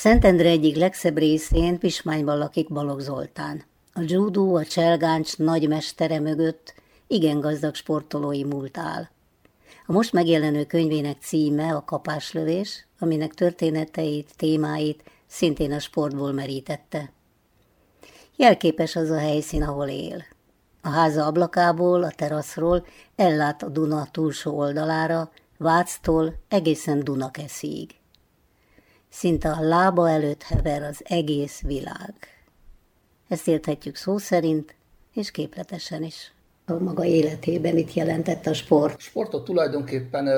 Szentendre egyik legszebb részén Pismányban lakik Balogh Zoltán. A judó, a cselgáncs nagy mestere mögött igen gazdag sportolói múlt áll. A most megjelenő könyvének címe a kapáslövés, aminek történeteit, témáit szintén a sportból merítette. Jelképes az a helyszín, ahol él. A háza ablakából, a teraszról ellát a Duna túlsó oldalára, Váctól egészen Dunakeszig. Szinte a lába előtt hever az egész világ. Ezt érthetjük szó szerint, és képletesen is. A maga életében mit jelentett a sport? Sportot tulajdonképpen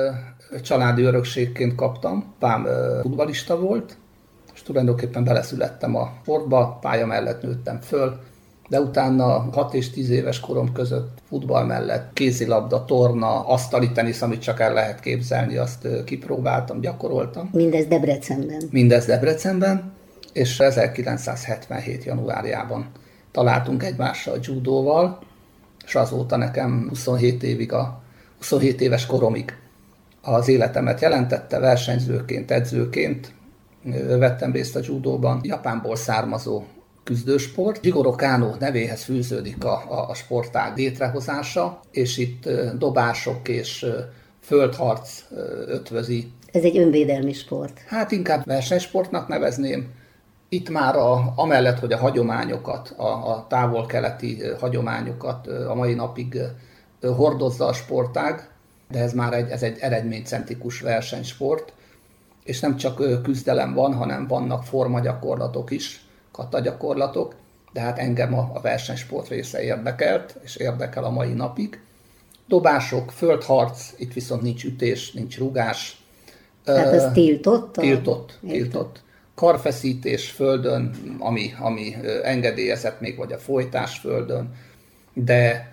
családi örökségként kaptam. Pám futbalista volt, és tulajdonképpen beleszülettem a sportba, pálya mellett nőttem föl, de utána 6 és 10 éves korom között futball mellett kézilabda, torna, asztali tenisz, amit csak el lehet képzelni, azt kipróbáltam, gyakoroltam. Mindez Debrecenben? Mindez Debrecenben, és 1977. januárjában találtunk egymással judóval, és azóta nekem 27 évig a 27 éves koromig az életemet jelentette, versenyzőként, edzőként vettem részt a judóban. Japánból származó küzdősport. Jigoro Kano nevéhez fűződik a, a, a sportág létrehozása, és itt dobások és földharc ötvözi. Ez egy önvédelmi sport. Hát inkább versenysportnak nevezném. Itt már a, amellett, hogy a hagyományokat, a, a távol-keleti hagyományokat a mai napig hordozza a sportág, de ez már egy, ez egy eredménycentrikus versenysport, és nem csak küzdelem van, hanem vannak formagyakorlatok is, kata gyakorlatok, de hát engem a, a versenysport része érdekelt, és érdekel a mai napig. Dobások, földharc, itt viszont nincs ütés, nincs rugás. Tehát ez tiltott? Tiltott, tiltott. Karfeszítés földön, ami, ami engedélyezett még, vagy a folytás földön, de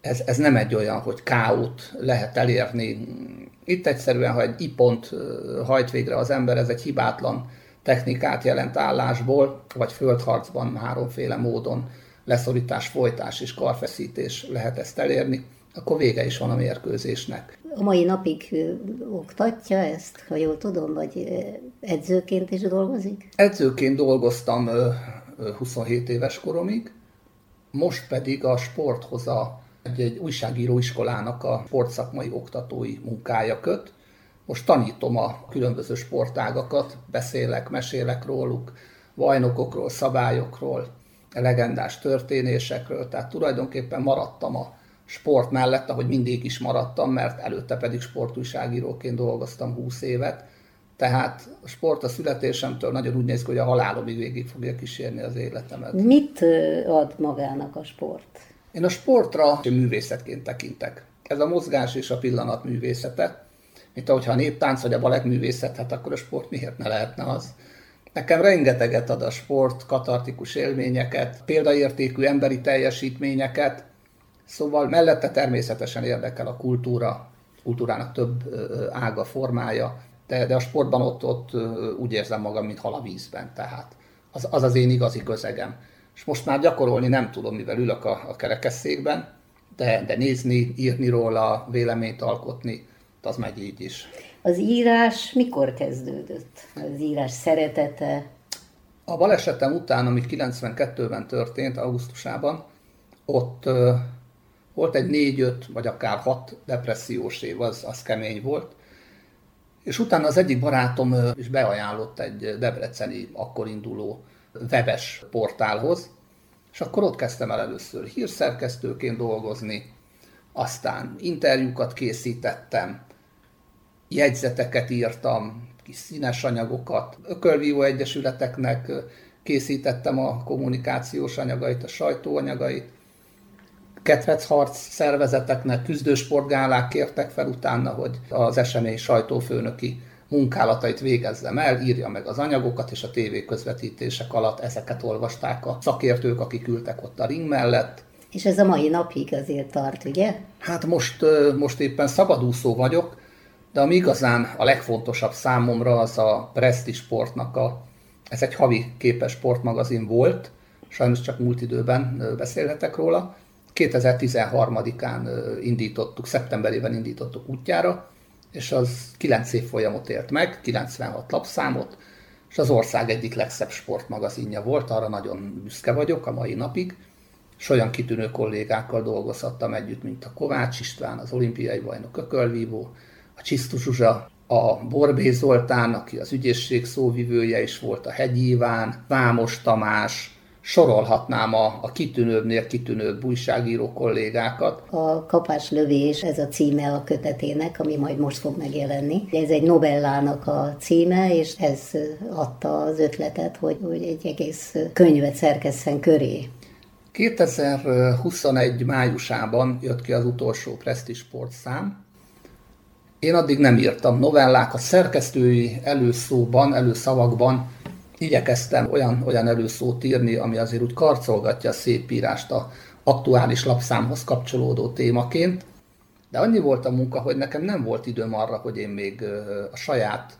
ez, ez nem egy olyan, hogy káót lehet elérni. Itt egyszerűen, ha egy ipont hajt végre az ember, ez egy hibátlan technikát jelent állásból, vagy földharcban háromféle módon leszorítás, folytás és karfeszítés lehet ezt elérni, akkor vége is van a mérkőzésnek. A mai napig oktatja ezt, ha jól tudom, vagy edzőként is dolgozik? Edzőként dolgoztam 27 éves koromig, most pedig a sporthoz a, egy, egy újságíró iskolának a sportszakmai oktatói munkája köt, most tanítom a különböző sportágakat, beszélek, mesélek róluk, bajnokokról, szabályokról, legendás történésekről, tehát tulajdonképpen maradtam a sport mellett, ahogy mindig is maradtam, mert előtte pedig sportújságíróként dolgoztam 20 évet, tehát a sport a születésemtől nagyon úgy néz ki, hogy a halálomig végig fogja kísérni az életemet. Mit ad magának a sport? Én a sportra művészetként tekintek. Ez a mozgás és a pillanat művészete mint ahogyha a néptánc vagy a balettművészet, hát akkor a sport miért ne lehetne az? Nekem rengeteget ad a sport, katartikus élményeket, példaértékű emberi teljesítményeket, szóval mellette természetesen érdekel a kultúra, kultúrának több ága, formája, de, de a sportban ott, ott úgy érzem magam, mint hal a vízben, tehát az, az az én igazi közegem. És most már gyakorolni nem tudom, mivel ülök a, a kerekesszékben, de, de nézni, írni róla, véleményt alkotni, az megy így is. Az írás mikor kezdődött? Az írás szeretete? A balesetem után, ami 92-ben történt, augusztusában, ott uh, volt egy négy-öt, vagy akár hat depressziós év, az, az kemény volt. És utána az egyik barátom uh, is beajánlott egy debreceni, akkor induló webes portálhoz, és akkor ott kezdtem el először hírszerkesztőként dolgozni, aztán interjúkat készítettem, jegyzeteket írtam, kis színes anyagokat, ökölvívó egyesületeknek készítettem a kommunikációs anyagait, a sajtóanyagait, harc szervezeteknek, küzdősportgálák kértek fel utána, hogy az esemény sajtófőnöki munkálatait végezzem el, írja meg az anyagokat, és a tévé közvetítések alatt ezeket olvasták a szakértők, akik ültek ott a ring mellett. És ez a mai napig azért tart, ugye? Hát most, most éppen szabadúszó vagyok, de ami igazán a legfontosabb számomra az a Presti Sportnak a, ez egy havi képes sportmagazin volt, sajnos csak múlt időben beszélhetek róla. 2013-án indítottuk, szeptemberében indítottuk útjára, és az 9 év folyamot élt meg, 96 lapszámot, és az ország egyik legszebb sportmagazinja volt, arra nagyon büszke vagyok a mai napig, és olyan kitűnő kollégákkal dolgozhattam együtt, mint a Kovács István, az olimpiai bajnok ökölvívó, a Csisztus Zsuzsa, a Borbé Zoltán, aki az ügyészség szóvivője is volt, a Hegyi Iván, Vámos Tamás, sorolhatnám a, a kitűnőbbnél kitűnőbb újságíró kollégákat. A kapás lövés, ez a címe a kötetének, ami majd most fog megjelenni. Ez egy novellának a címe, és ez adta az ötletet, hogy, hogy egy egész könyvet szerkesszen köré. 2021 májusában jött ki az utolsó Prestige Sport szám. Én addig nem írtam novellákat, szerkesztői előszóban, előszavakban igyekeztem olyan, olyan előszót írni, ami azért úgy karcolgatja a szép írást a aktuális lapszámhoz kapcsolódó témaként, de annyi volt a munka, hogy nekem nem volt időm arra, hogy én még a saját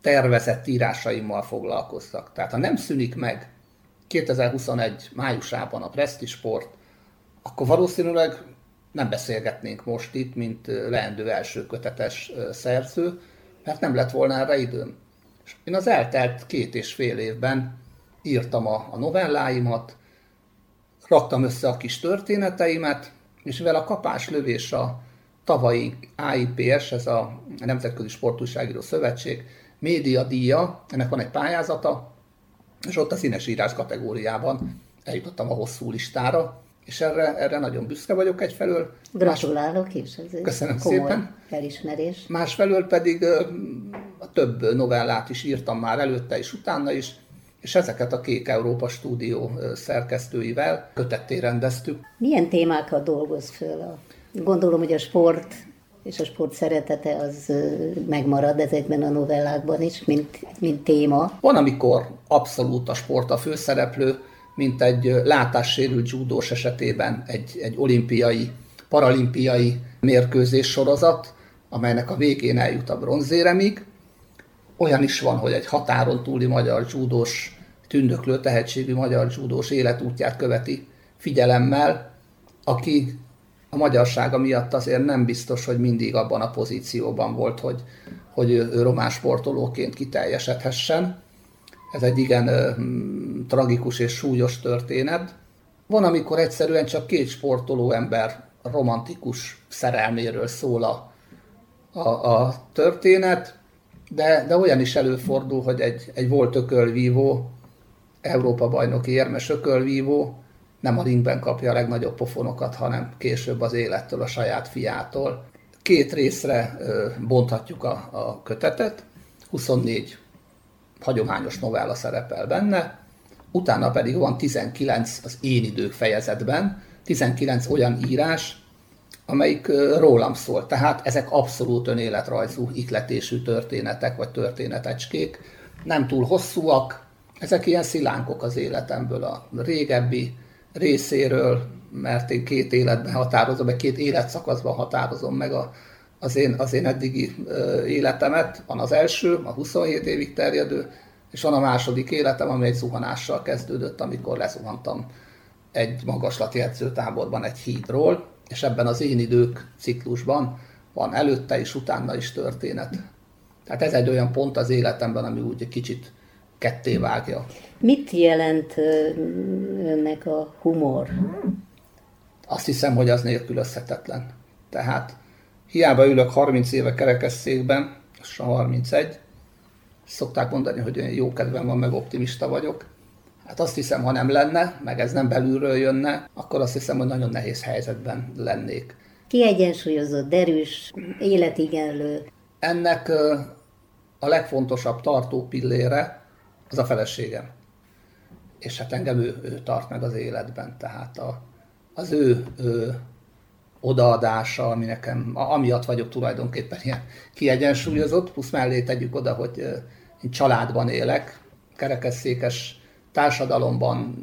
tervezett írásaimmal foglalkozzak. Tehát ha nem szűnik meg 2021 májusában a Presti Sport, akkor valószínűleg nem beszélgetnénk most itt, mint leendő első kötetes szerző, mert nem lett volna erre időm. És én az eltelt két és fél évben írtam a, a novelláimat, raktam össze a kis történeteimet, és mivel a kapás lövés a tavalyi AIPS, ez a Nemzetközi Sportújságíró Szövetség média díja, ennek van egy pályázata, és ott a színes írás kategóriában eljutottam a hosszú listára, és erre, erre nagyon büszke vagyok egyfelől. Gratulálok is, ez Köszönöm szépen. elismerés. Másfelől pedig a több novellát is írtam már előtte és utána is, és ezeket a Kék Európa stúdió szerkesztőivel kötetté rendeztük. Milyen témákat dolgoz föl? Gondolom, hogy a sport és a sport szeretete az megmarad ezekben a novellákban is, mint, mint téma. Van, amikor abszolút a sport a főszereplő, mint egy látássérült judós esetében egy, egy olimpiai, paralimpiai mérkőzés sorozat, amelynek a végén eljut a bronzéremig. Olyan is van, hogy egy határon túli magyar judós, tündöklő tehetségű magyar judós életútját követi figyelemmel, aki a magyarsága miatt azért nem biztos, hogy mindig abban a pozícióban volt, hogy, hogy ő román sportolóként kiteljesedhessen. Ez egy igen tragikus és súlyos történet. Van, amikor egyszerűen csak két sportoló ember romantikus szerelméről szól a, a, a történet, de, de olyan is előfordul, hogy egy, egy volt ökölvívó, Európa bajnoki érmes ökölvívó nem a ringben kapja a legnagyobb pofonokat, hanem később az élettől, a saját fiától. Két részre bonthatjuk a, a kötetet, 24 hagyományos novella szerepel benne, utána pedig van 19 az én idők fejezetben, 19 olyan írás, amelyik rólam szól. Tehát ezek abszolút önéletrajzú, ikletésű történetek vagy történetecskék, nem túl hosszúak, ezek ilyen szilánkok az életemből, a régebbi részéről, mert én két életben határozom, meg két életszakaszban határozom meg a, az, én, az én eddigi életemet. Van az első, a 27 évig terjedő, és van a második életem, ami egy zuhanással kezdődött, amikor lezuhantam egy magaslati edzőtáborban egy hídról, és ebben az én idők ciklusban van előtte és utána is történet. Tehát ez egy olyan pont az életemben, ami úgy egy kicsit ketté vágja. Mit jelent önnek a humor? Azt hiszem, hogy az nélkülözhetetlen. Tehát hiába ülök 30 éve kerekesszékben, és a 31, szokták mondani, hogy olyan jó kedvem van, meg optimista vagyok. Hát azt hiszem, ha nem lenne, meg ez nem belülről jönne, akkor azt hiszem, hogy nagyon nehéz helyzetben lennék. Kiegyensúlyozott, derűs, életigenlő. Ennek a legfontosabb tartó pillére az a feleségem. És hát engem ő, ő tart meg az életben, tehát a, az ő, ő odaadása, ami nekem, amiatt vagyok tulajdonképpen ilyen kiegyensúlyozott, plusz mellé tegyük oda, hogy én családban élek, kerekesszékes társadalomban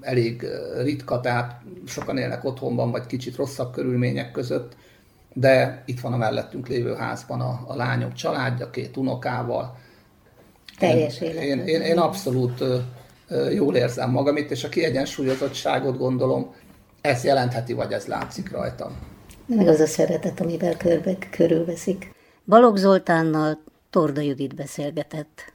elég ritka, tehát sokan élnek otthonban, vagy kicsit rosszabb körülmények között, de itt van a mellettünk lévő házban a, a lányok családja, két unokával, teljes élet. Én, én, én abszolút jól érzem magam itt, és a kiegyensúlyozottságot gondolom, ez jelentheti, vagy ez látszik rajtam. Meg az a szeretet, amivel körbe, körülveszik. Balogh Zoltánnal Torda Judit beszélgetett.